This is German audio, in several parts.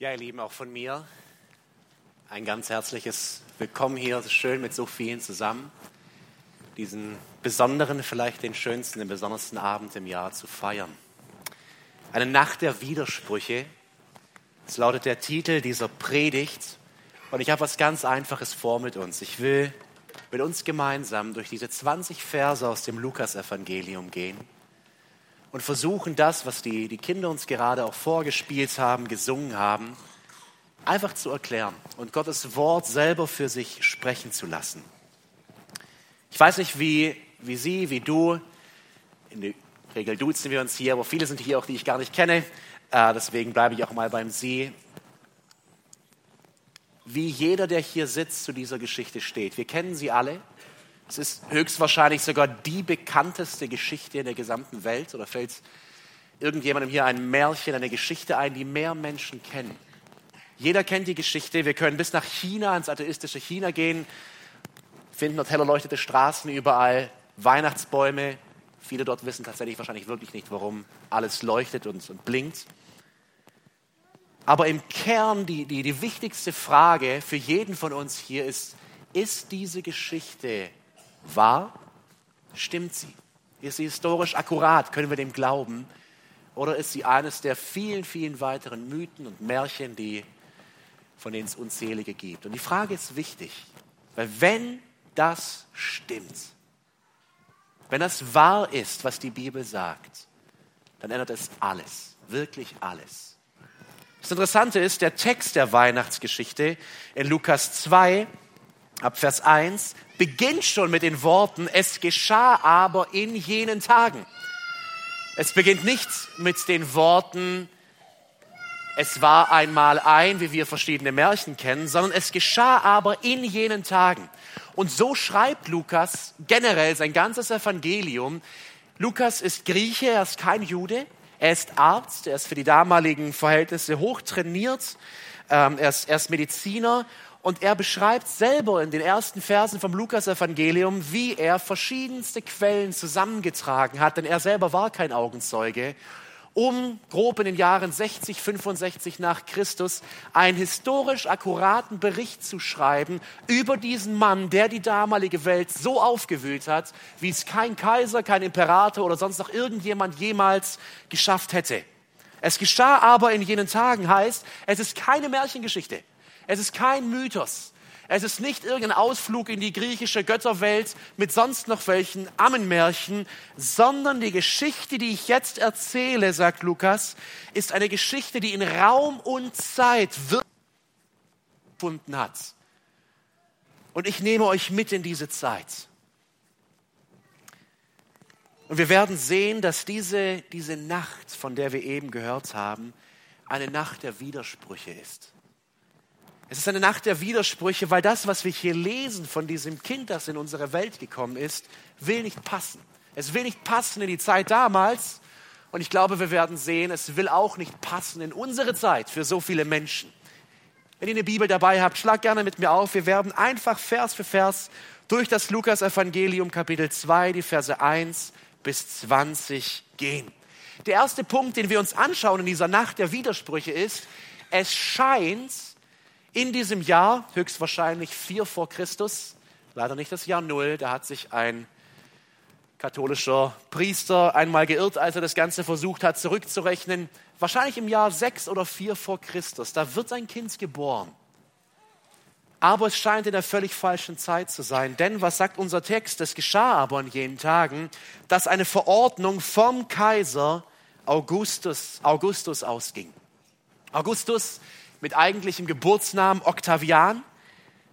Ja, ihr Lieben, auch von mir ein ganz herzliches Willkommen hier. Es ist schön mit so vielen zusammen, diesen besonderen, vielleicht den schönsten, den besondersten Abend im Jahr zu feiern. Eine Nacht der Widersprüche. Das lautet der Titel dieser Predigt. Und ich habe was ganz Einfaches vor mit uns. Ich will mit uns gemeinsam durch diese 20 Verse aus dem Lukasevangelium gehen und versuchen das, was die, die Kinder uns gerade auch vorgespielt haben, gesungen haben, einfach zu erklären und Gottes Wort selber für sich sprechen zu lassen. Ich weiß nicht, wie, wie Sie, wie du, in der Regel duzen wir uns hier, aber viele sind hier auch, die ich gar nicht kenne, äh, deswegen bleibe ich auch mal beim Sie. Wie jeder, der hier sitzt, zu dieser Geschichte steht. Wir kennen sie alle. Es ist höchstwahrscheinlich sogar die bekannteste Geschichte in der gesamten Welt. Oder fällt irgendjemandem hier ein Märchen, eine Geschichte ein, die mehr Menschen kennen? Jeder kennt die Geschichte. Wir können bis nach China, ins atheistische China gehen, finden dort hell erleuchtete Straßen überall, Weihnachtsbäume. Viele dort wissen tatsächlich wahrscheinlich wirklich nicht, warum alles leuchtet und, und blinkt. Aber im Kern die, die, die wichtigste Frage für jeden von uns hier ist, ist diese Geschichte wahr? Stimmt sie? Ist sie historisch akkurat? Können wir dem glauben? Oder ist sie eines der vielen, vielen weiteren Mythen und Märchen, die, von denen es unzählige gibt? Und die Frage ist wichtig, weil wenn das stimmt, wenn das wahr ist, was die Bibel sagt, dann ändert es alles, wirklich alles. Das Interessante ist, der Text der Weihnachtsgeschichte in Lukas 2 ab Vers 1 beginnt schon mit den Worten, es geschah aber in jenen Tagen. Es beginnt nicht mit den Worten, es war einmal ein, wie wir verschiedene Märchen kennen, sondern es geschah aber in jenen Tagen. Und so schreibt Lukas generell sein ganzes Evangelium. Lukas ist Grieche, er ist kein Jude, er ist Arzt, er ist für die damaligen Verhältnisse hochtrainiert, ähm, er, ist, er ist Mediziner und er beschreibt selber in den ersten Versen vom Lukas-Evangelium, wie er verschiedenste Quellen zusammengetragen hat, denn er selber war kein Augenzeuge, um grob in den Jahren 60, 65 nach Christus einen historisch akkuraten Bericht zu schreiben über diesen Mann, der die damalige Welt so aufgewühlt hat, wie es kein Kaiser, kein Imperator oder sonst noch irgendjemand jemals geschafft hätte. Es geschah aber in jenen Tagen heißt, es ist keine Märchengeschichte. Es ist kein Mythos. Es ist nicht irgendein Ausflug in die griechische Götterwelt mit sonst noch welchen Ammenmärchen, sondern die Geschichte, die ich jetzt erzähle, sagt Lukas, ist eine Geschichte, die in Raum und Zeit gefunden hat. Und ich nehme euch mit in diese Zeit. Und wir werden sehen, dass diese, diese Nacht, von der wir eben gehört haben, eine Nacht der Widersprüche ist. Es ist eine Nacht der Widersprüche, weil das, was wir hier lesen von diesem Kind, das in unsere Welt gekommen ist, will nicht passen. Es will nicht passen in die Zeit damals. Und ich glaube, wir werden sehen, es will auch nicht passen in unsere Zeit für so viele Menschen. Wenn ihr eine Bibel dabei habt, schlag gerne mit mir auf. Wir werden einfach Vers für Vers durch das Lukas-Evangelium Kapitel 2, die Verse 1 bis 20 gehen. Der erste Punkt, den wir uns anschauen in dieser Nacht der Widersprüche ist, es scheint, in diesem Jahr, höchstwahrscheinlich vier vor Christus, leider nicht das Jahr Null, da hat sich ein katholischer Priester einmal geirrt, als er das Ganze versucht hat zurückzurechnen. Wahrscheinlich im Jahr sechs oder vier vor Christus, da wird ein Kind geboren. Aber es scheint in der völlig falschen Zeit zu sein. Denn was sagt unser Text? Es geschah aber in jenen Tagen, dass eine Verordnung vom Kaiser Augustus, Augustus ausging. Augustus mit eigentlichem Geburtsnamen Octavian.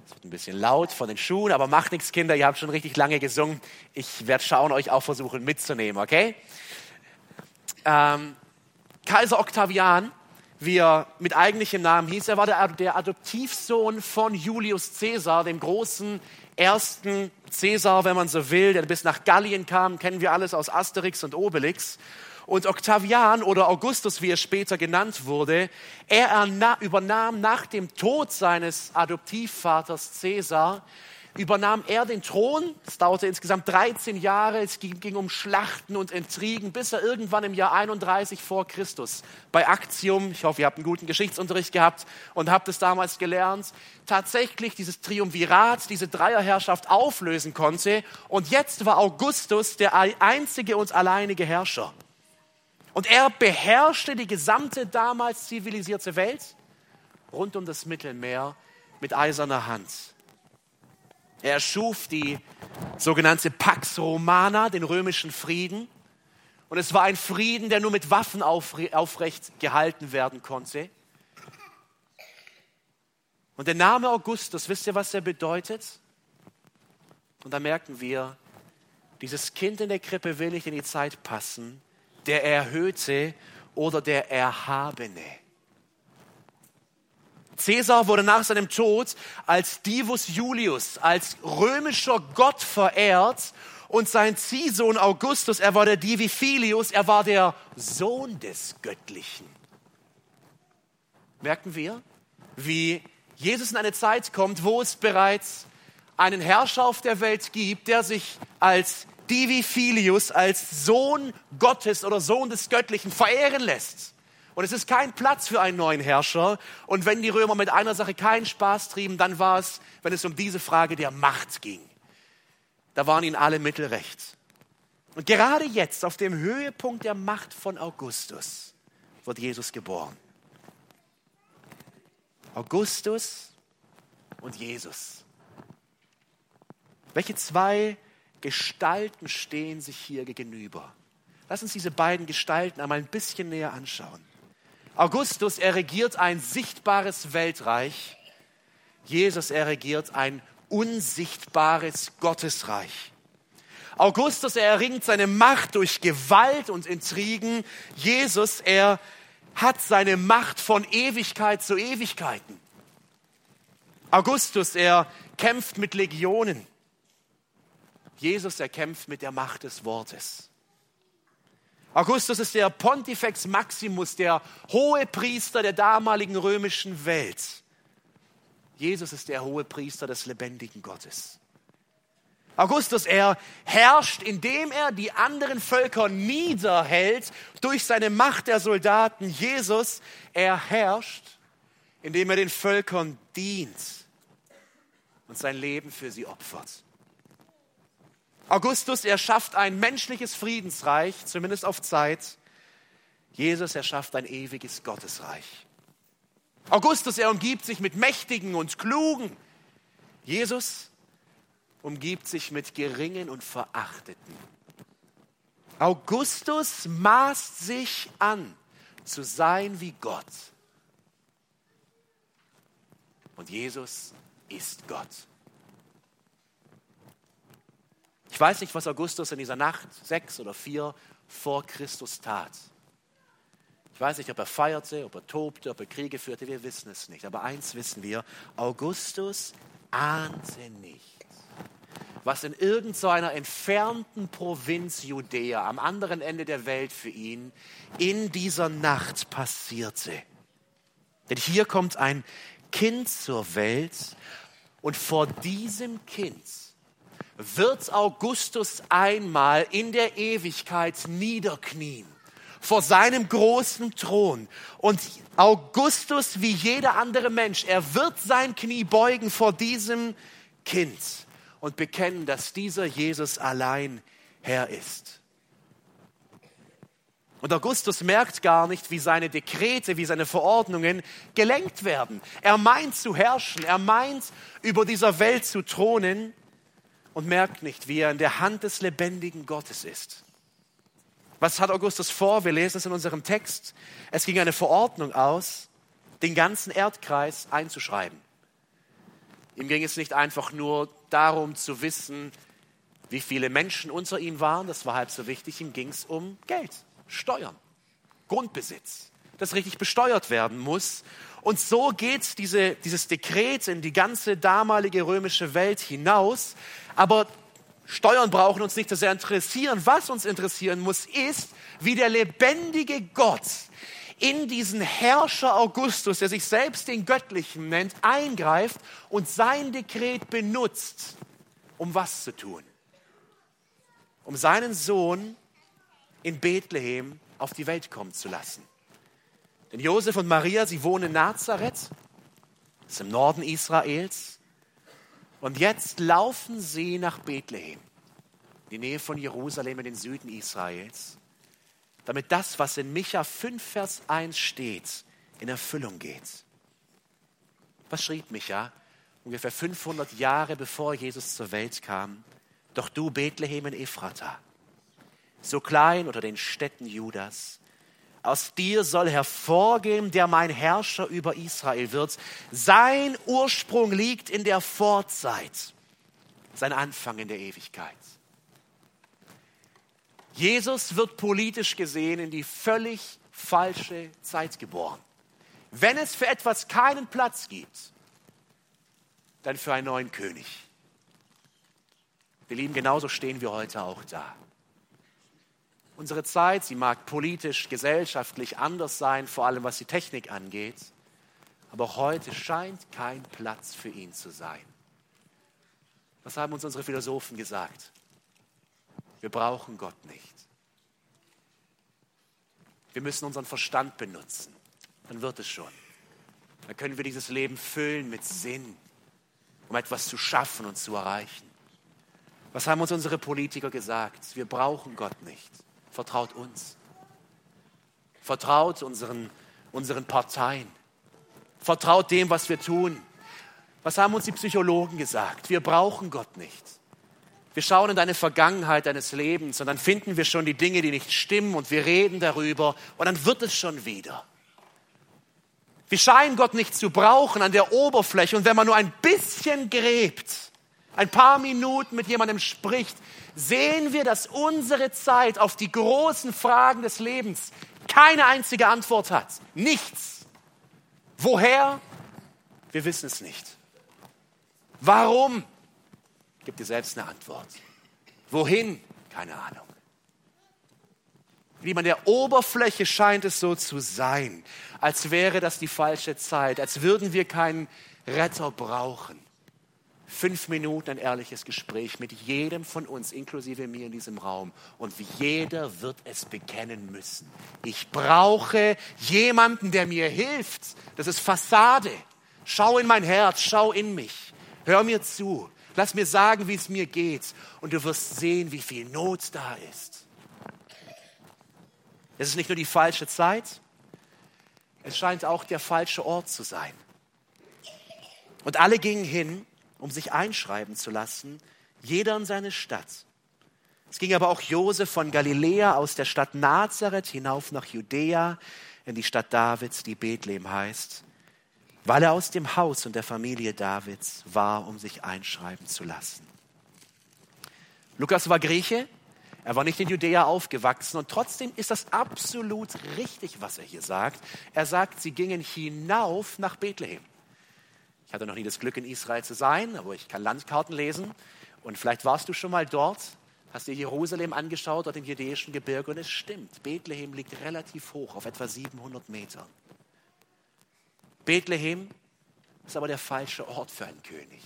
Es wird ein bisschen laut von den Schuhen, aber macht nichts, Kinder. Ihr habt schon richtig lange gesungen. Ich werde schauen, euch auch versuchen mitzunehmen, okay? Ähm, Kaiser Octavian, wie er mit eigentlichem Namen hieß, er war der, der Adoptivsohn von Julius Caesar, dem großen ersten Caesar, wenn man so will, der bis nach Gallien kam, kennen wir alles aus Asterix und Obelix. Und Octavian oder Augustus, wie er später genannt wurde, er übernahm nach dem Tod seines Adoptivvaters Caesar übernahm er den Thron. Es dauerte insgesamt 13 Jahre. Es ging, ging, um Schlachten und Intrigen, bis er irgendwann im Jahr 31 vor Christus bei Actium, ich hoffe, ihr habt einen guten Geschichtsunterricht gehabt und habt es damals gelernt, tatsächlich dieses Triumvirat, diese Dreierherrschaft auflösen konnte. Und jetzt war Augustus der einzige und alleinige Herrscher. Und er beherrschte die gesamte damals zivilisierte Welt rund um das Mittelmeer mit eiserner Hand. Er schuf die sogenannte Pax Romana, den römischen Frieden. Und es war ein Frieden, der nur mit Waffen aufrecht gehalten werden konnte. Und der Name Augustus, wisst ihr, was er bedeutet? Und da merken wir, dieses Kind in der Krippe will nicht in die Zeit passen, der Erhöhte oder der Erhabene. Caesar wurde nach seinem Tod als Divus Julius, als römischer Gott verehrt und sein Ziehsohn Augustus, er war der Divi Filius, er war der Sohn des Göttlichen. Merken wir, wie Jesus in eine Zeit kommt, wo es bereits einen Herrscher auf der Welt gibt, der sich als Divi Filius, als Sohn Gottes oder Sohn des Göttlichen verehren lässt. Und es ist kein Platz für einen neuen Herrscher. Und wenn die Römer mit einer Sache keinen Spaß trieben, dann war es, wenn es um diese Frage der Macht ging. Da waren ihnen alle Mittel recht. Und gerade jetzt, auf dem Höhepunkt der Macht von Augustus, wird Jesus geboren. Augustus und Jesus. Welche zwei Gestalten stehen sich hier gegenüber? Lass uns diese beiden Gestalten einmal ein bisschen näher anschauen. Augustus, er regiert ein sichtbares Weltreich. Jesus, er regiert ein unsichtbares Gottesreich. Augustus, er erringt seine Macht durch Gewalt und Intrigen. Jesus, er hat seine Macht von Ewigkeit zu Ewigkeiten. Augustus, er kämpft mit Legionen. Jesus, er kämpft mit der Macht des Wortes. Augustus ist der Pontifex Maximus, der hohe Priester der damaligen römischen Welt. Jesus ist der hohe Priester des lebendigen Gottes. Augustus, er herrscht, indem er die anderen Völker niederhält durch seine Macht der Soldaten. Jesus, er herrscht, indem er den Völkern dient und sein Leben für sie opfert. Augustus, er schafft ein menschliches Friedensreich, zumindest auf Zeit. Jesus, er schafft ein ewiges Gottesreich. Augustus, er umgibt sich mit Mächtigen und Klugen. Jesus umgibt sich mit Geringen und Verachteten. Augustus maßt sich an, zu sein wie Gott. Und Jesus ist Gott. Ich weiß nicht, was Augustus in dieser Nacht, sechs oder vier vor Christus tat. Ich weiß nicht, ob er feierte, ob er tobte, ob er Kriege führte, wir wissen es nicht. Aber eins wissen wir, Augustus ahnte nicht, was in irgendeiner entfernten Provinz Judäa am anderen Ende der Welt für ihn in dieser Nacht passierte. Denn hier kommt ein Kind zur Welt und vor diesem Kind wird Augustus einmal in der Ewigkeit niederknien vor seinem großen Thron. Und Augustus, wie jeder andere Mensch, er wird sein Knie beugen vor diesem Kind und bekennen, dass dieser Jesus allein Herr ist. Und Augustus merkt gar nicht, wie seine Dekrete, wie seine Verordnungen gelenkt werden. Er meint zu herrschen, er meint über dieser Welt zu thronen und merkt nicht, wie er in der Hand des lebendigen Gottes ist. Was hat Augustus vor? Wir lesen es in unserem Text. Es ging eine Verordnung aus, den ganzen Erdkreis einzuschreiben. Ihm ging es nicht einfach nur darum zu wissen, wie viele Menschen unter ihm waren, das war halb so wichtig, ihm ging es um Geld, Steuern, Grundbesitz, das richtig besteuert werden muss. Und so geht diese, dieses Dekret in die ganze damalige römische Welt hinaus. Aber Steuern brauchen uns nicht so sehr interessieren. Was uns interessieren muss, ist, wie der lebendige Gott in diesen Herrscher Augustus, der sich selbst den Göttlichen nennt, eingreift und sein Dekret benutzt, um was zu tun? Um seinen Sohn in Bethlehem auf die Welt kommen zu lassen. Denn Josef und Maria, sie wohnen in Nazareth, das ist im Norden Israels. Und jetzt laufen sie nach Bethlehem, die Nähe von Jerusalem in den Süden Israels damit das, was in Micha 5, Vers 1 steht, in Erfüllung geht. Was schrieb Micha? Ungefähr 500 Jahre bevor Jesus zur Welt kam. Doch du, Bethlehem in Ephrata, so klein unter den Städten Judas, aus dir soll hervorgehen, der mein Herrscher über Israel wird. Sein Ursprung liegt in der Vorzeit, sein Anfang in der Ewigkeit. Jesus wird politisch gesehen in die völlig falsche Zeit geboren. Wenn es für etwas keinen Platz gibt, dann für einen neuen König. Wir lieben, genauso stehen wir heute auch da. Unsere Zeit, sie mag politisch, gesellschaftlich anders sein, vor allem was die Technik angeht, aber heute scheint kein Platz für ihn zu sein. Was haben uns unsere Philosophen gesagt? Wir brauchen Gott nicht. Wir müssen unseren Verstand benutzen. Dann wird es schon. Dann können wir dieses Leben füllen mit Sinn, um etwas zu schaffen und zu erreichen. Was haben uns unsere Politiker gesagt? Wir brauchen Gott nicht. Vertraut uns. Vertraut unseren, unseren Parteien. Vertraut dem, was wir tun. Was haben uns die Psychologen gesagt? Wir brauchen Gott nicht. Wir schauen in deine Vergangenheit deines Lebens und dann finden wir schon die Dinge, die nicht stimmen und wir reden darüber und dann wird es schon wieder. Wir scheinen Gott nicht zu brauchen an der Oberfläche und wenn man nur ein bisschen gräbt, ein paar Minuten mit jemandem spricht, sehen wir, dass unsere Zeit auf die großen Fragen des Lebens keine einzige Antwort hat. Nichts. Woher? Wir wissen es nicht. Warum? Gib dir selbst eine Antwort. Wohin? Keine Ahnung. Wie an der Oberfläche scheint es so zu sein, als wäre das die falsche Zeit, als würden wir keinen Retter brauchen. Fünf Minuten ein ehrliches Gespräch mit jedem von uns, inklusive mir in diesem Raum. Und jeder wird es bekennen müssen. Ich brauche jemanden, der mir hilft. Das ist Fassade. Schau in mein Herz, schau in mich. Hör mir zu. Lass mir sagen, wie es mir geht und du wirst sehen, wie viel Not da ist. Es ist nicht nur die falsche Zeit, es scheint auch der falsche Ort zu sein. Und alle gingen hin, um sich einschreiben zu lassen, jeder in seine Stadt. Es ging aber auch Josef von Galiläa aus der Stadt Nazareth hinauf nach Judäa, in die Stadt Davids, die Bethlehem heißt, weil er aus dem Haus und der Familie Davids war, um sich einschreiben zu lassen. Lukas war Grieche, er war nicht in Judäa aufgewachsen und trotzdem ist das absolut richtig, was er hier sagt. Er sagt, sie gingen hinauf nach Bethlehem. Ich hatte noch nie das Glück, in Israel zu sein, aber ich kann Landkarten lesen und vielleicht warst du schon mal dort, hast dir Jerusalem angeschaut, dort im jüdischen Gebirge und es stimmt, Bethlehem liegt relativ hoch, auf etwa 700 Metern. Bethlehem ist aber der falsche Ort für einen König.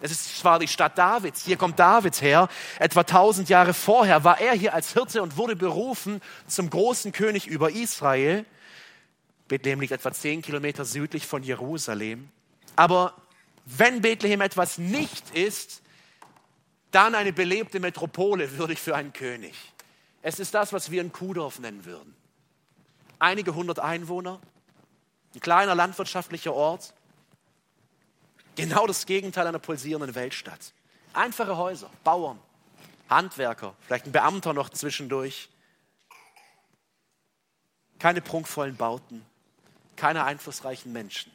Es ist zwar die Stadt Davids, hier kommt David her, etwa tausend Jahre vorher war er hier als Hirte und wurde berufen zum großen König über Israel. Bethlehem liegt etwa zehn Kilometer südlich von Jerusalem. Aber wenn Bethlehem etwas nicht ist, dann eine belebte Metropole würdig für einen König. Es ist das, was wir ein Kuhdorf nennen würden. Einige hundert Einwohner, ein kleiner landwirtschaftlicher Ort. Genau das Gegenteil einer pulsierenden Weltstadt. Einfache Häuser, Bauern, Handwerker, vielleicht ein Beamter noch zwischendurch. Keine prunkvollen Bauten, keine einflussreichen Menschen,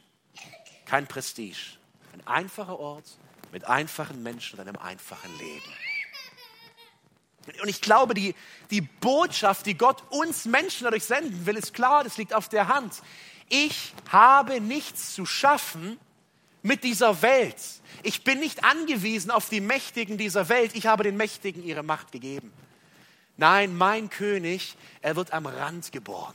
kein Prestige. Ein einfacher Ort mit einfachen Menschen und einem einfachen Leben. Und ich glaube, die, die Botschaft, die Gott uns Menschen dadurch senden will, ist klar, das liegt auf der Hand ich habe nichts zu schaffen mit dieser Welt. Ich bin nicht angewiesen auf die Mächtigen dieser Welt. Ich habe den Mächtigen ihre Macht gegeben. Nein, mein König, er wird am Rand geboren.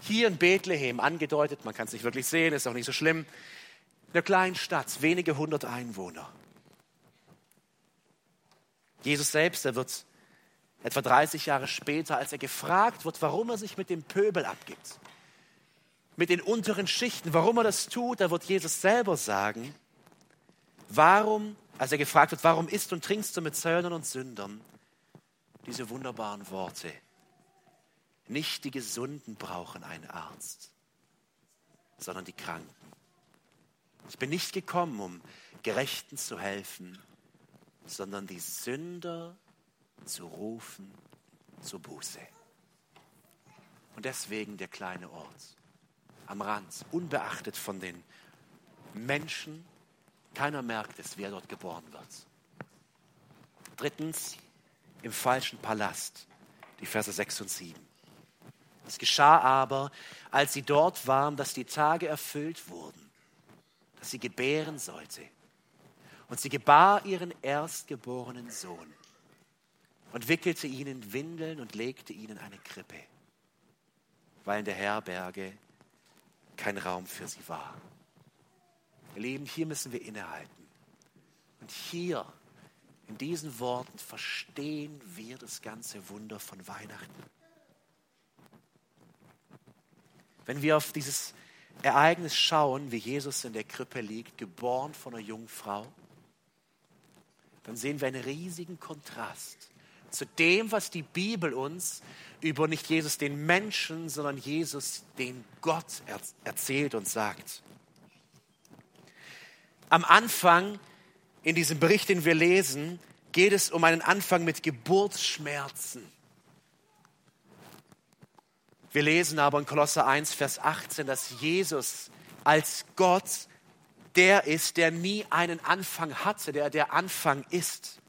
Hier in Bethlehem angedeutet, man kann es nicht wirklich sehen, ist auch nicht so schlimm, in einer kleinen Stadt, wenige hundert Einwohner. Jesus selbst, er wird etwa 30 Jahre später, als er gefragt wird, warum er sich mit dem Pöbel abgibt, mit den unteren Schichten, warum er das tut, da wird Jesus selber sagen, warum, als er gefragt wird, warum isst und trinkst du mit Zöllnern und Sündern, diese wunderbaren Worte. Nicht die Gesunden brauchen einen Arzt, sondern die Kranken. Ich bin nicht gekommen, um Gerechten zu helfen, sondern die Sünder zu rufen zur Buße. Und deswegen der kleine Ort am Rand, unbeachtet von den Menschen. Keiner merkt es, wer dort geboren wird. Drittens, im falschen Palast, die Verse 6 und 7. Es geschah aber, als sie dort waren, dass die Tage erfüllt wurden, dass sie gebären sollte. Und sie gebar ihren erstgeborenen Sohn und wickelte ihn in Windeln und legte ihn in eine Krippe, weil in der Herberge kein Raum für sie war. Ihr Lieben, hier müssen wir innehalten. Und hier, in diesen Worten, verstehen wir das ganze Wunder von Weihnachten. Wenn wir auf dieses Ereignis schauen, wie Jesus in der Krippe liegt, geboren von einer Jungfrau, dann sehen wir einen riesigen Kontrast zu dem, was die Bibel uns über nicht Jesus den Menschen, sondern Jesus den Gott erzählt und sagt. Am Anfang in diesem Bericht, den wir lesen, geht es um einen Anfang mit Geburtsschmerzen. Wir lesen aber in Kolosser 1, Vers 18, dass Jesus als Gott der ist, der nie einen Anfang hatte, der der Anfang ist.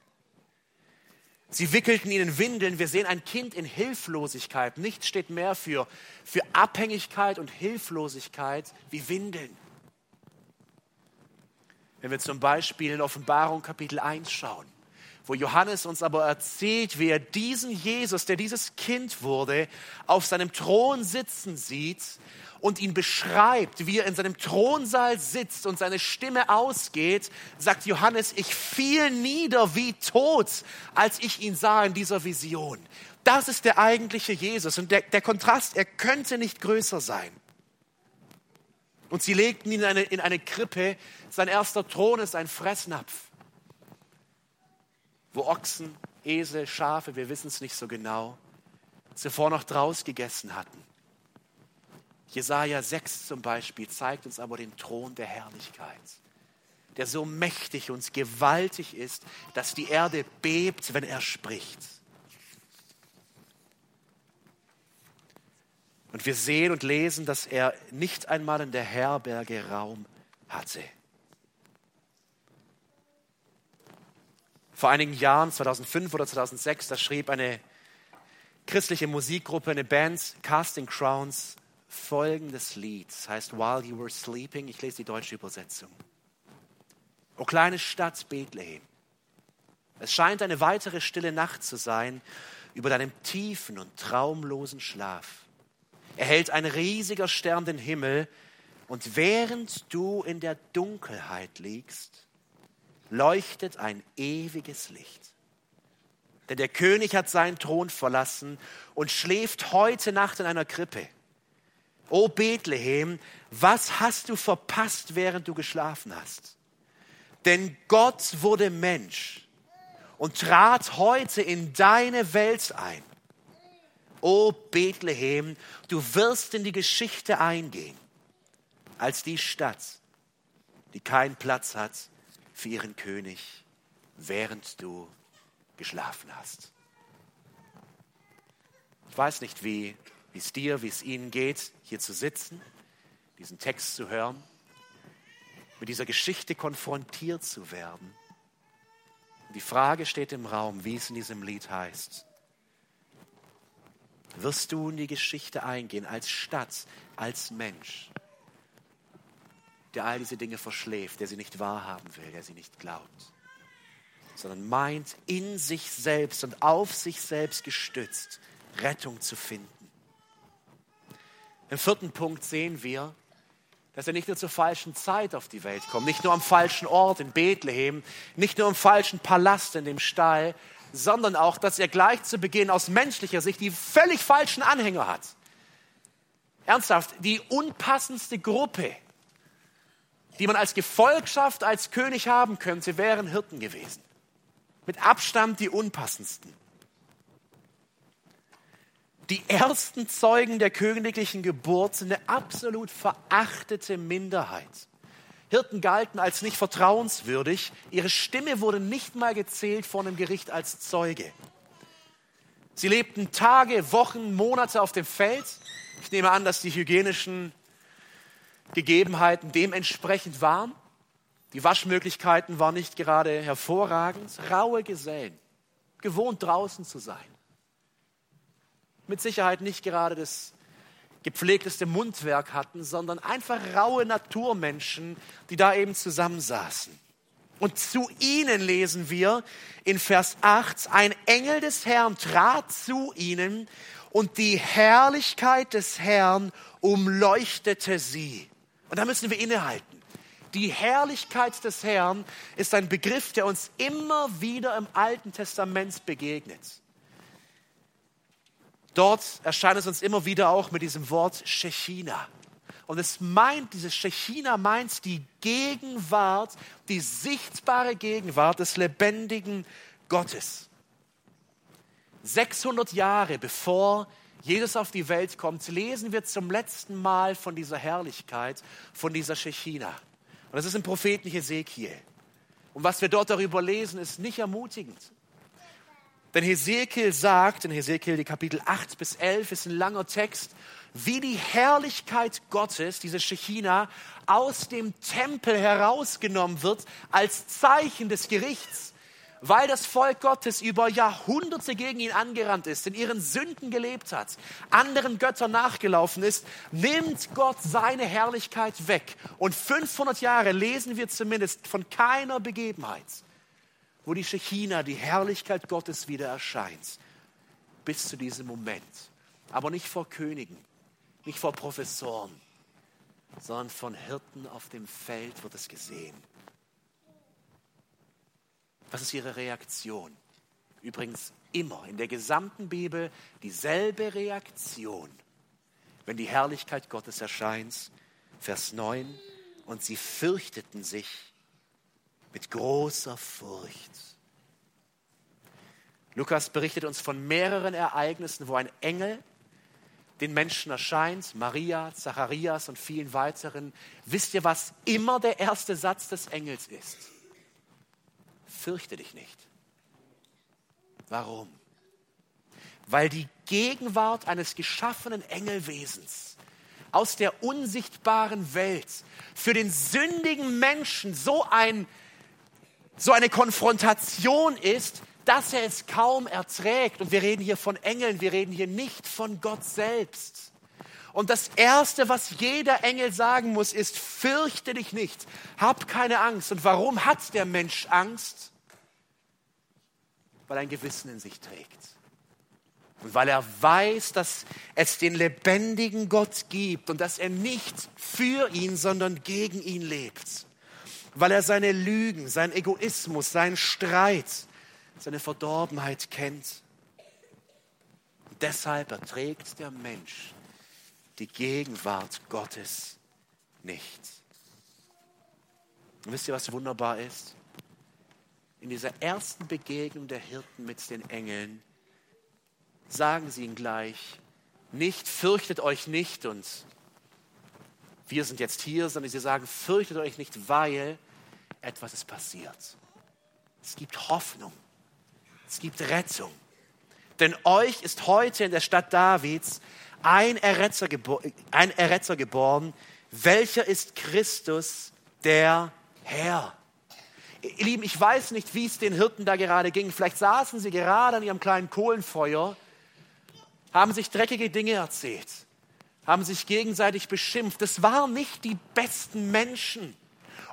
Sie wickelten ihn in Windeln. Wir sehen ein Kind in Hilflosigkeit. Nichts steht mehr für, für Abhängigkeit und Hilflosigkeit wie Windeln. Wenn wir zum Beispiel in Offenbarung Kapitel 1 schauen, wo Johannes uns aber erzählt, wie er diesen Jesus, der dieses Kind wurde, auf seinem Thron sitzen sieht und ihn beschreibt, wie er in seinem Thronsaal sitzt und seine Stimme ausgeht, sagt Johannes, ich fiel nieder wie tot, als ich ihn sah in dieser Vision. Das ist der eigentliche Jesus und der, der Kontrast, er könnte nicht größer sein. Und sie legten ihn in eine, in eine Krippe. Sein erster Thron ist ein Fressnapf, wo Ochsen, Esel, Schafe, wir wissen es nicht so genau, zuvor noch draus gegessen hatten. Jesaja 6 zum Beispiel zeigt uns aber den Thron der Herrlichkeit, der so mächtig und gewaltig ist, dass die Erde bebt, wenn er spricht. Und wir sehen und lesen, dass er nicht einmal in der Herberge Raum hatte. Vor einigen Jahren, 2005 oder 2006, da schrieb eine christliche Musikgruppe, eine Band, Casting Crowns, folgendes Lied. Das heißt While You Were Sleeping. Ich lese die deutsche Übersetzung. O kleine Stadt Bethlehem. Es scheint eine weitere stille Nacht zu sein über deinem tiefen und traumlosen Schlaf. Erhält ein riesiger Stern den Himmel und während du in der Dunkelheit liegst, leuchtet ein ewiges Licht. Denn der König hat seinen Thron verlassen und schläft heute Nacht in einer Krippe. O Bethlehem, was hast du verpasst, während du geschlafen hast? Denn Gott wurde Mensch und trat heute in deine Welt ein. O Bethlehem, du wirst in die Geschichte eingehen als die Stadt, die keinen Platz hat für ihren König, während du geschlafen hast. Ich weiß nicht, wie es dir, wie es Ihnen geht, hier zu sitzen, diesen Text zu hören, mit dieser Geschichte konfrontiert zu werden. Die Frage steht im Raum, wie es in diesem Lied heißt. Wirst du in die Geschichte eingehen als Stadt, als Mensch, der all diese Dinge verschläft, der sie nicht wahrhaben will, der sie nicht glaubt, sondern meint, in sich selbst und auf sich selbst gestützt Rettung zu finden? Im vierten Punkt sehen wir, dass er nicht nur zur falschen Zeit auf die Welt kommt, nicht nur am falschen Ort in Bethlehem, nicht nur im falschen Palast in dem Stall, sondern auch, dass er gleich zu Beginn aus menschlicher Sicht die völlig falschen Anhänger hat. Ernsthaft, die unpassendste Gruppe, die man als Gefolgschaft, als König haben könnte, wären Hirten gewesen. Mit Abstand die unpassendsten. Die ersten Zeugen der königlichen Geburt sind eine absolut verachtete Minderheit. Hirten galten als nicht vertrauenswürdig. Ihre Stimme wurde nicht mal gezählt vor einem Gericht als Zeuge. Sie lebten Tage, Wochen, Monate auf dem Feld. Ich nehme an, dass die hygienischen Gegebenheiten dementsprechend waren. Die Waschmöglichkeiten waren nicht gerade hervorragend. Raue Gesellen, gewohnt draußen zu sein mit Sicherheit nicht gerade das gepflegteste Mundwerk hatten, sondern einfach raue Naturmenschen, die da eben zusammensaßen. Und zu ihnen lesen wir in Vers 8, ein Engel des Herrn trat zu ihnen und die Herrlichkeit des Herrn umleuchtete sie. Und da müssen wir innehalten. Die Herrlichkeit des Herrn ist ein Begriff, der uns immer wieder im Alten Testament begegnet. Dort erscheint es uns immer wieder auch mit diesem Wort Shechina. Und es meint, dieses Shechina meint die Gegenwart, die sichtbare Gegenwart des lebendigen Gottes. 600 Jahre bevor Jesus auf die Welt kommt, lesen wir zum letzten Mal von dieser Herrlichkeit, von dieser Shechina. Und das ist im Propheten Hesekiel. Und was wir dort darüber lesen, ist nicht ermutigend. Denn Hesekiel sagt, in Hesekiel die Kapitel 8 bis 11 ist ein langer Text, wie die Herrlichkeit Gottes, diese Shechina, aus dem Tempel herausgenommen wird als Zeichen des Gerichts, weil das Volk Gottes über Jahrhunderte gegen ihn angerannt ist, in ihren Sünden gelebt hat, anderen Göttern nachgelaufen ist, nimmt Gott seine Herrlichkeit weg. Und 500 Jahre lesen wir zumindest von keiner Begebenheit, wo die Shechina, die Herrlichkeit Gottes wieder erscheint. Bis zu diesem Moment. Aber nicht vor Königen, nicht vor Professoren, sondern von Hirten auf dem Feld wird es gesehen. Was ist ihre Reaktion? Übrigens immer in der gesamten Bibel dieselbe Reaktion, wenn die Herrlichkeit Gottes erscheint. Vers 9. Und sie fürchteten sich mit großer Furcht. Lukas berichtet uns von mehreren Ereignissen, wo ein Engel den Menschen erscheint, Maria, Zacharias und vielen weiteren. Wisst ihr, was immer der erste Satz des Engels ist? Fürchte dich nicht. Warum? Weil die Gegenwart eines geschaffenen Engelwesens aus der unsichtbaren Welt für den sündigen Menschen so ein so eine Konfrontation ist, dass er es kaum erträgt. Und wir reden hier von Engeln, wir reden hier nicht von Gott selbst. Und das Erste, was jeder Engel sagen muss, ist, fürchte dich nicht, hab keine Angst. Und warum hat der Mensch Angst? Weil er ein Gewissen in sich trägt. Und weil er weiß, dass es den lebendigen Gott gibt und dass er nicht für ihn, sondern gegen ihn lebt weil er seine Lügen, seinen Egoismus, seinen Streit, seine Verdorbenheit kennt. Und deshalb erträgt der Mensch die Gegenwart Gottes nicht. Und wisst ihr, was wunderbar ist? In dieser ersten Begegnung der Hirten mit den Engeln sagen sie ihm gleich, nicht fürchtet euch nicht und wir sind jetzt hier, sondern sie sagen, fürchtet euch nicht, weil etwas ist passiert. Es gibt Hoffnung. Es gibt Rettung. Denn euch ist heute in der Stadt Davids ein Erretzer, ein Erretzer geboren, welcher ist Christus, der Herr. Ihr Lieben, ich weiß nicht, wie es den Hirten da gerade ging. Vielleicht saßen sie gerade an ihrem kleinen Kohlenfeuer, haben sich dreckige Dinge erzählt haben sich gegenseitig beschimpft. Es waren nicht die besten Menschen.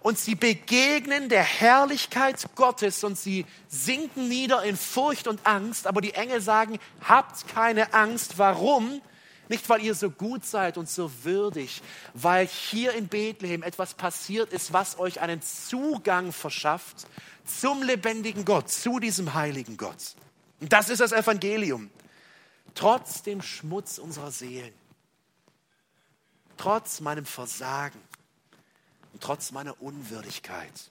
Und sie begegnen der Herrlichkeit Gottes und sie sinken nieder in Furcht und Angst. Aber die Engel sagen, habt keine Angst. Warum? Nicht, weil ihr so gut seid und so würdig, weil hier in Bethlehem etwas passiert ist, was euch einen Zugang verschafft zum lebendigen Gott, zu diesem heiligen Gott. Und das ist das Evangelium. Trotz dem Schmutz unserer Seelen, trotz meinem Versagen und trotz meiner Unwürdigkeit.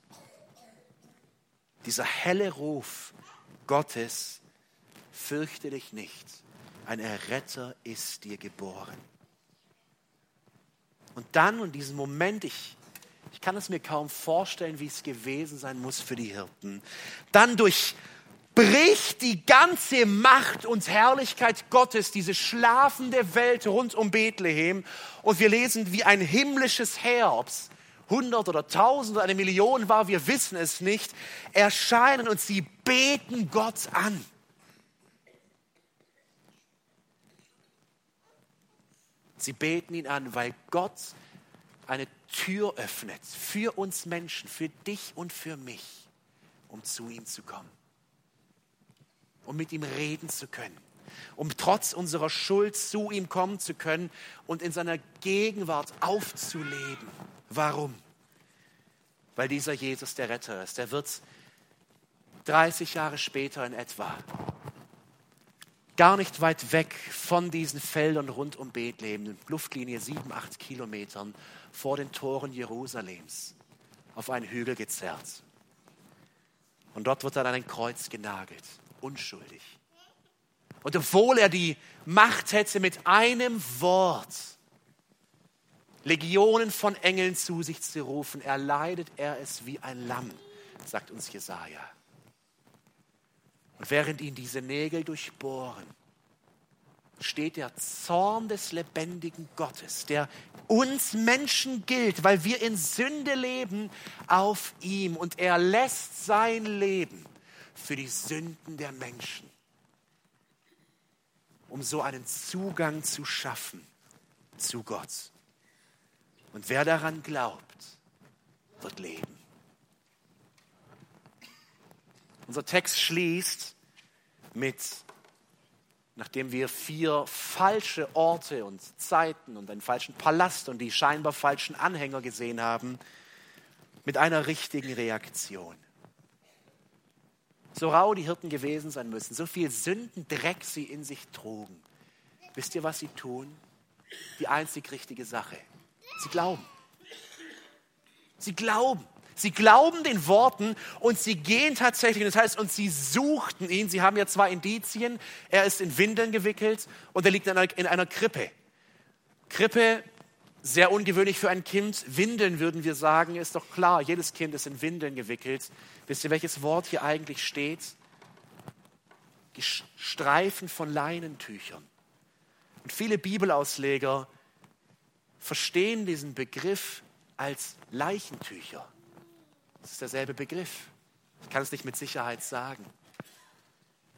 Dieser helle Ruf Gottes, fürchte dich nicht ein Erretter ist dir geboren. Und dann, und diesen Moment, ich, ich kann es mir kaum vorstellen, wie es gewesen sein muss für die Hirten, dann durchbricht die ganze Macht und Herrlichkeit Gottes diese schlafende Welt rund um Bethlehem und wir lesen wie ein himmlisches es hundert oder tausend oder eine Million war, wir wissen es nicht, erscheinen und sie beten Gott an. Sie beten ihn an, weil Gott eine Tür öffnet für uns Menschen, für dich und für mich, um zu ihm zu kommen, um mit ihm reden zu können, um trotz unserer Schuld zu ihm kommen zu können und in seiner Gegenwart aufzuleben. Warum? Weil dieser Jesus der Retter ist. Der wird 30 Jahre später in etwa gar nicht weit weg von diesen Feldern rund um Bethlehem, Luftlinie sieben, acht Kilometern vor den Toren Jerusalems, auf einen Hügel gezerrt. Und dort wird er an ein Kreuz genagelt, unschuldig. Und obwohl er die Macht hätte, mit einem Wort Legionen von Engeln zu sich zu rufen, erleidet er es wie ein Lamm, sagt uns Jesaja. Und während ihn diese Nägel durchbohren, steht der Zorn des lebendigen Gottes, der uns Menschen gilt, weil wir in Sünde leben, auf ihm. Und er lässt sein Leben für die Sünden der Menschen, um so einen Zugang zu schaffen zu Gott. Und wer daran glaubt, wird leben. Unser Text schließt mit, nachdem wir vier falsche Orte und Zeiten und einen falschen Palast und die scheinbar falschen Anhänger gesehen haben, mit einer richtigen Reaktion. So rau die Hirten gewesen sein müssen, so viel Sündendreck sie in sich trugen. Wisst ihr, was sie tun? Die einzig richtige Sache. Sie glauben. Sie glauben. Sie glauben den Worten und sie gehen tatsächlich, das heißt, und sie suchten ihn. Sie haben ja zwei Indizien. Er ist in Windeln gewickelt und er liegt in einer, in einer Krippe. Krippe, sehr ungewöhnlich für ein Kind. Windeln würden wir sagen, ist doch klar. Jedes Kind ist in Windeln gewickelt. Wisst ihr, welches Wort hier eigentlich steht? Streifen von Leinentüchern. Und viele Bibelausleger verstehen diesen Begriff als Leichentücher. Das ist derselbe Begriff. Ich kann es nicht mit Sicherheit sagen.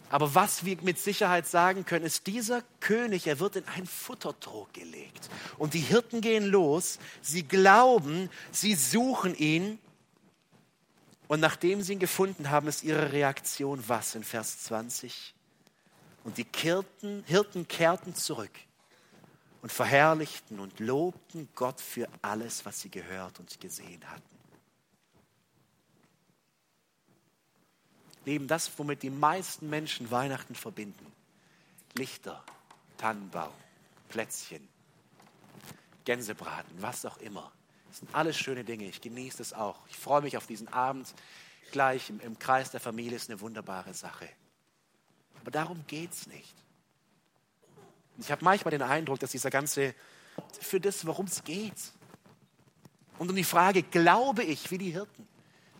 Aber was wir mit Sicherheit sagen können, ist, dieser König, er wird in einen Futtertrog gelegt. Und die Hirten gehen los, sie glauben, sie suchen ihn. Und nachdem sie ihn gefunden haben, ist ihre Reaktion was in Vers 20? Und die Hirten, Hirten kehrten zurück und verherrlichten und lobten Gott für alles, was sie gehört und gesehen hatten. Lieben, das, womit die meisten Menschen Weihnachten verbinden. Lichter, Tannenbaum, Plätzchen, Gänsebraten, was auch immer. Das sind alles schöne Dinge. Ich genieße es auch. Ich freue mich auf diesen Abend gleich im, im Kreis der Familie. Ist eine wunderbare Sache. Aber darum geht es nicht. Ich habe manchmal den Eindruck, dass dieser ganze, für das, worum es geht. Und um die Frage, glaube ich wie die Hirten?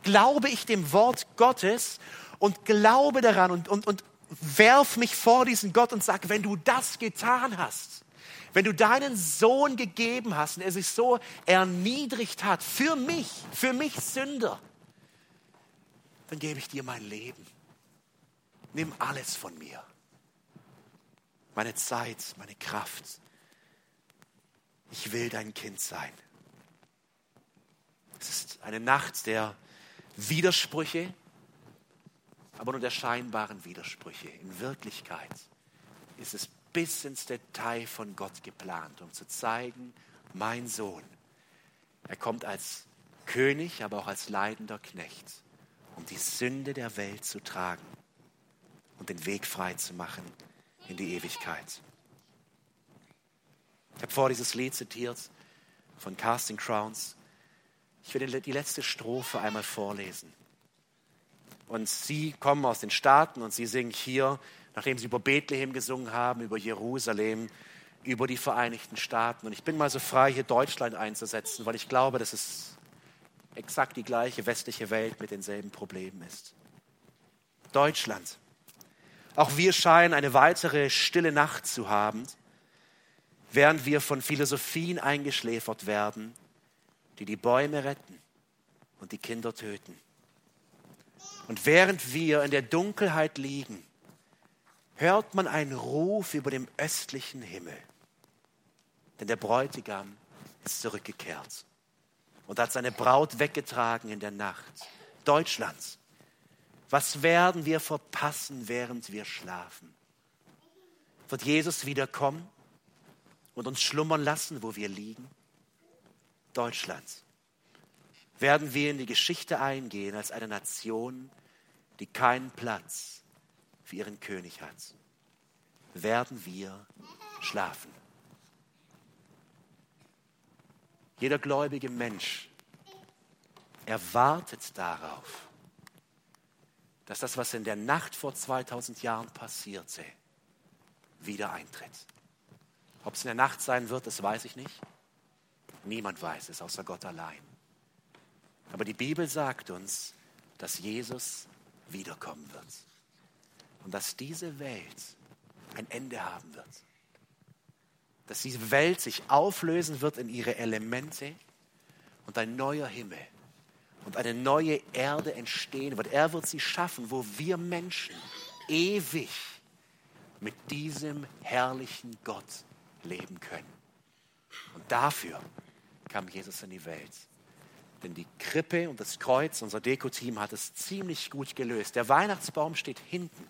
Glaube ich dem Wort Gottes und glaube daran und, und, und werf mich vor diesen Gott und sag, wenn du das getan hast, wenn du deinen Sohn gegeben hast und er sich so erniedrigt hat für mich, für mich Sünder, dann gebe ich dir mein Leben. Nimm alles von mir. Meine Zeit, meine Kraft. Ich will dein Kind sein. Es ist eine Nacht der Widersprüche, aber nur der scheinbaren Widersprüche. In Wirklichkeit ist es bis ins Detail von Gott geplant, um zu zeigen, mein Sohn, er kommt als König, aber auch als leidender Knecht, um die Sünde der Welt zu tragen und den Weg frei zu machen in die Ewigkeit. Ich habe vor dieses Lied zitiert von Casting Crowns. Ich will die letzte Strophe einmal vorlesen. Und sie kommen aus den Staaten und sie singen hier, nachdem sie über Bethlehem gesungen haben, über Jerusalem, über die Vereinigten Staaten. Und ich bin mal so frei, hier Deutschland einzusetzen, weil ich glaube, dass es exakt die gleiche westliche Welt mit denselben Problemen ist. Deutschland. Auch wir scheinen eine weitere stille Nacht zu haben, während wir von Philosophien eingeschläfert werden, die die Bäume retten und die Kinder töten. Und während wir in der Dunkelheit liegen, hört man einen Ruf über dem östlichen Himmel. Denn der Bräutigam ist zurückgekehrt und hat seine Braut weggetragen in der Nacht. Deutschlands. Was werden wir verpassen, während wir schlafen? Wird Jesus wiederkommen und uns schlummern lassen, wo wir liegen? Deutschlands. Werden wir in die Geschichte eingehen als eine Nation, die keinen Platz für ihren König hat, werden wir schlafen. Jeder gläubige Mensch erwartet darauf, dass das, was in der Nacht vor 2000 Jahren passierte, wieder eintritt. Ob es in der Nacht sein wird, das weiß ich nicht. Niemand weiß es, außer Gott allein. Aber die Bibel sagt uns, dass Jesus wiederkommen wird. Und dass diese Welt ein Ende haben wird. Dass diese Welt sich auflösen wird in ihre Elemente und ein neuer Himmel und eine neue Erde entstehen wird. Er wird sie schaffen, wo wir Menschen ewig mit diesem herrlichen Gott leben können. Und dafür kam Jesus in die Welt. Denn die Krippe und das Kreuz, unser Dekoteam hat es ziemlich gut gelöst. Der Weihnachtsbaum steht hinten.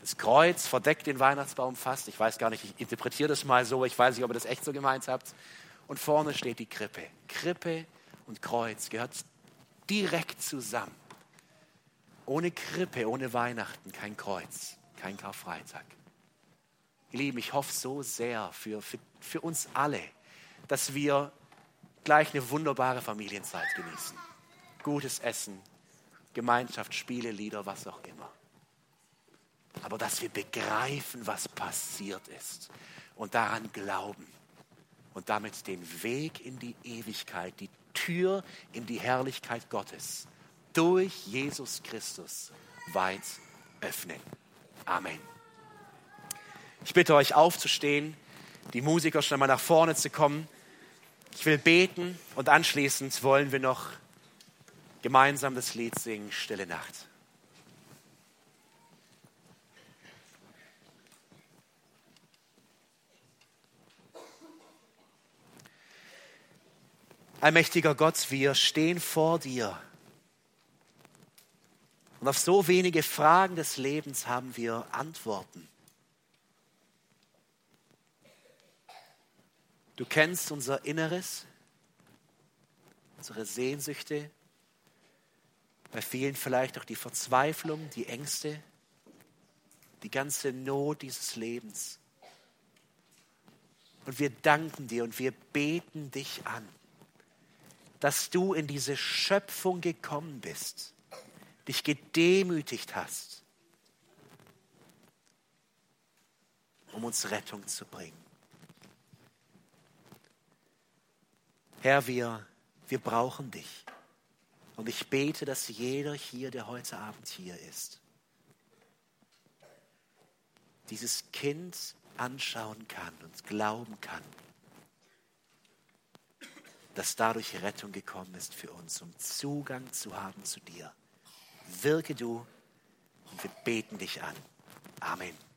Das Kreuz verdeckt den Weihnachtsbaum fast. Ich weiß gar nicht, ich interpretiere das mal so. Ich weiß nicht, ob ihr das echt so gemeint habt. Und vorne steht die Krippe. Krippe und Kreuz gehört direkt zusammen. Ohne Krippe, ohne Weihnachten kein Kreuz, kein Karfreitag. Ihr Lieben, ich hoffe so sehr für, für, für uns alle, dass wir gleich eine wunderbare Familienzeit genießen. Gutes Essen, Gemeinschaft, Spiele, Lieder, was auch immer. Aber dass wir begreifen, was passiert ist und daran glauben und damit den Weg in die Ewigkeit, die Tür in die Herrlichkeit Gottes durch Jesus Christus weit öffnen. Amen. Ich bitte euch aufzustehen, die Musiker schon einmal nach vorne zu kommen. Ich will beten und anschließend wollen wir noch gemeinsam das Lied singen, Stille Nacht. Allmächtiger Gott, wir stehen vor dir. Und auf so wenige Fragen des Lebens haben wir Antworten. Du kennst unser Inneres, unsere Sehnsüchte, bei vielen vielleicht auch die Verzweiflung, die Ängste, die ganze Not dieses Lebens. Und wir danken dir und wir beten dich an, dass du in diese Schöpfung gekommen bist, dich gedemütigt hast, um uns Rettung zu bringen. Herr, wir, wir brauchen dich. Und ich bete, dass jeder hier, der heute Abend hier ist, dieses Kind anschauen kann und glauben kann, dass dadurch Rettung gekommen ist für uns, um Zugang zu haben zu dir. Wirke du und wir beten dich an. Amen.